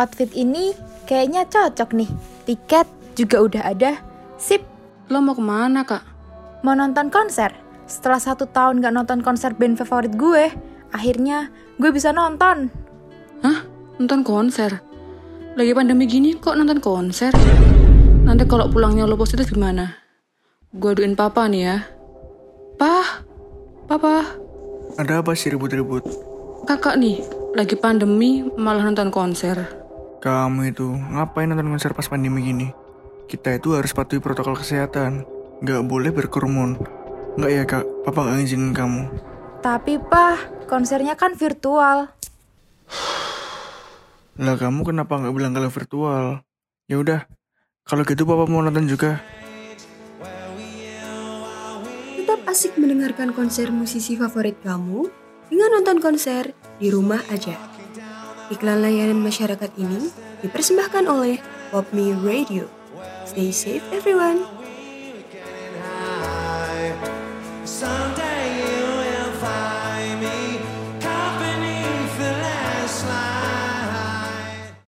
Outfit ini kayaknya cocok nih. Tiket juga udah ada. Sip, Lo mau ke mana, Kak? mau nonton konser. Setelah satu tahun gak nonton konser band favorit gue, akhirnya gue bisa nonton. Hah? Nonton konser? Lagi pandemi gini kok nonton konser? Nanti kalau pulangnya lo positif gimana? Gue aduin papa nih ya. Pah, papa, Ada apa sih ribut-ribut? kakak nih lagi pandemi malah nonton konser. Kamu itu ngapain nonton konser pas pandemi gini? Kita itu harus patuhi protokol kesehatan. Nggak boleh berkerumun. Nggak ya kak, papa nggak ngizinin kamu. Tapi pah, konsernya kan virtual. Lah kamu kenapa nggak bilang kalau virtual? Ya udah, kalau gitu papa mau nonton juga. Tetap asik mendengarkan konser musisi favorit kamu dengan nonton konser di rumah aja. Iklan layanan masyarakat ini dipersembahkan oleh Pop Me Radio. Stay safe everyone.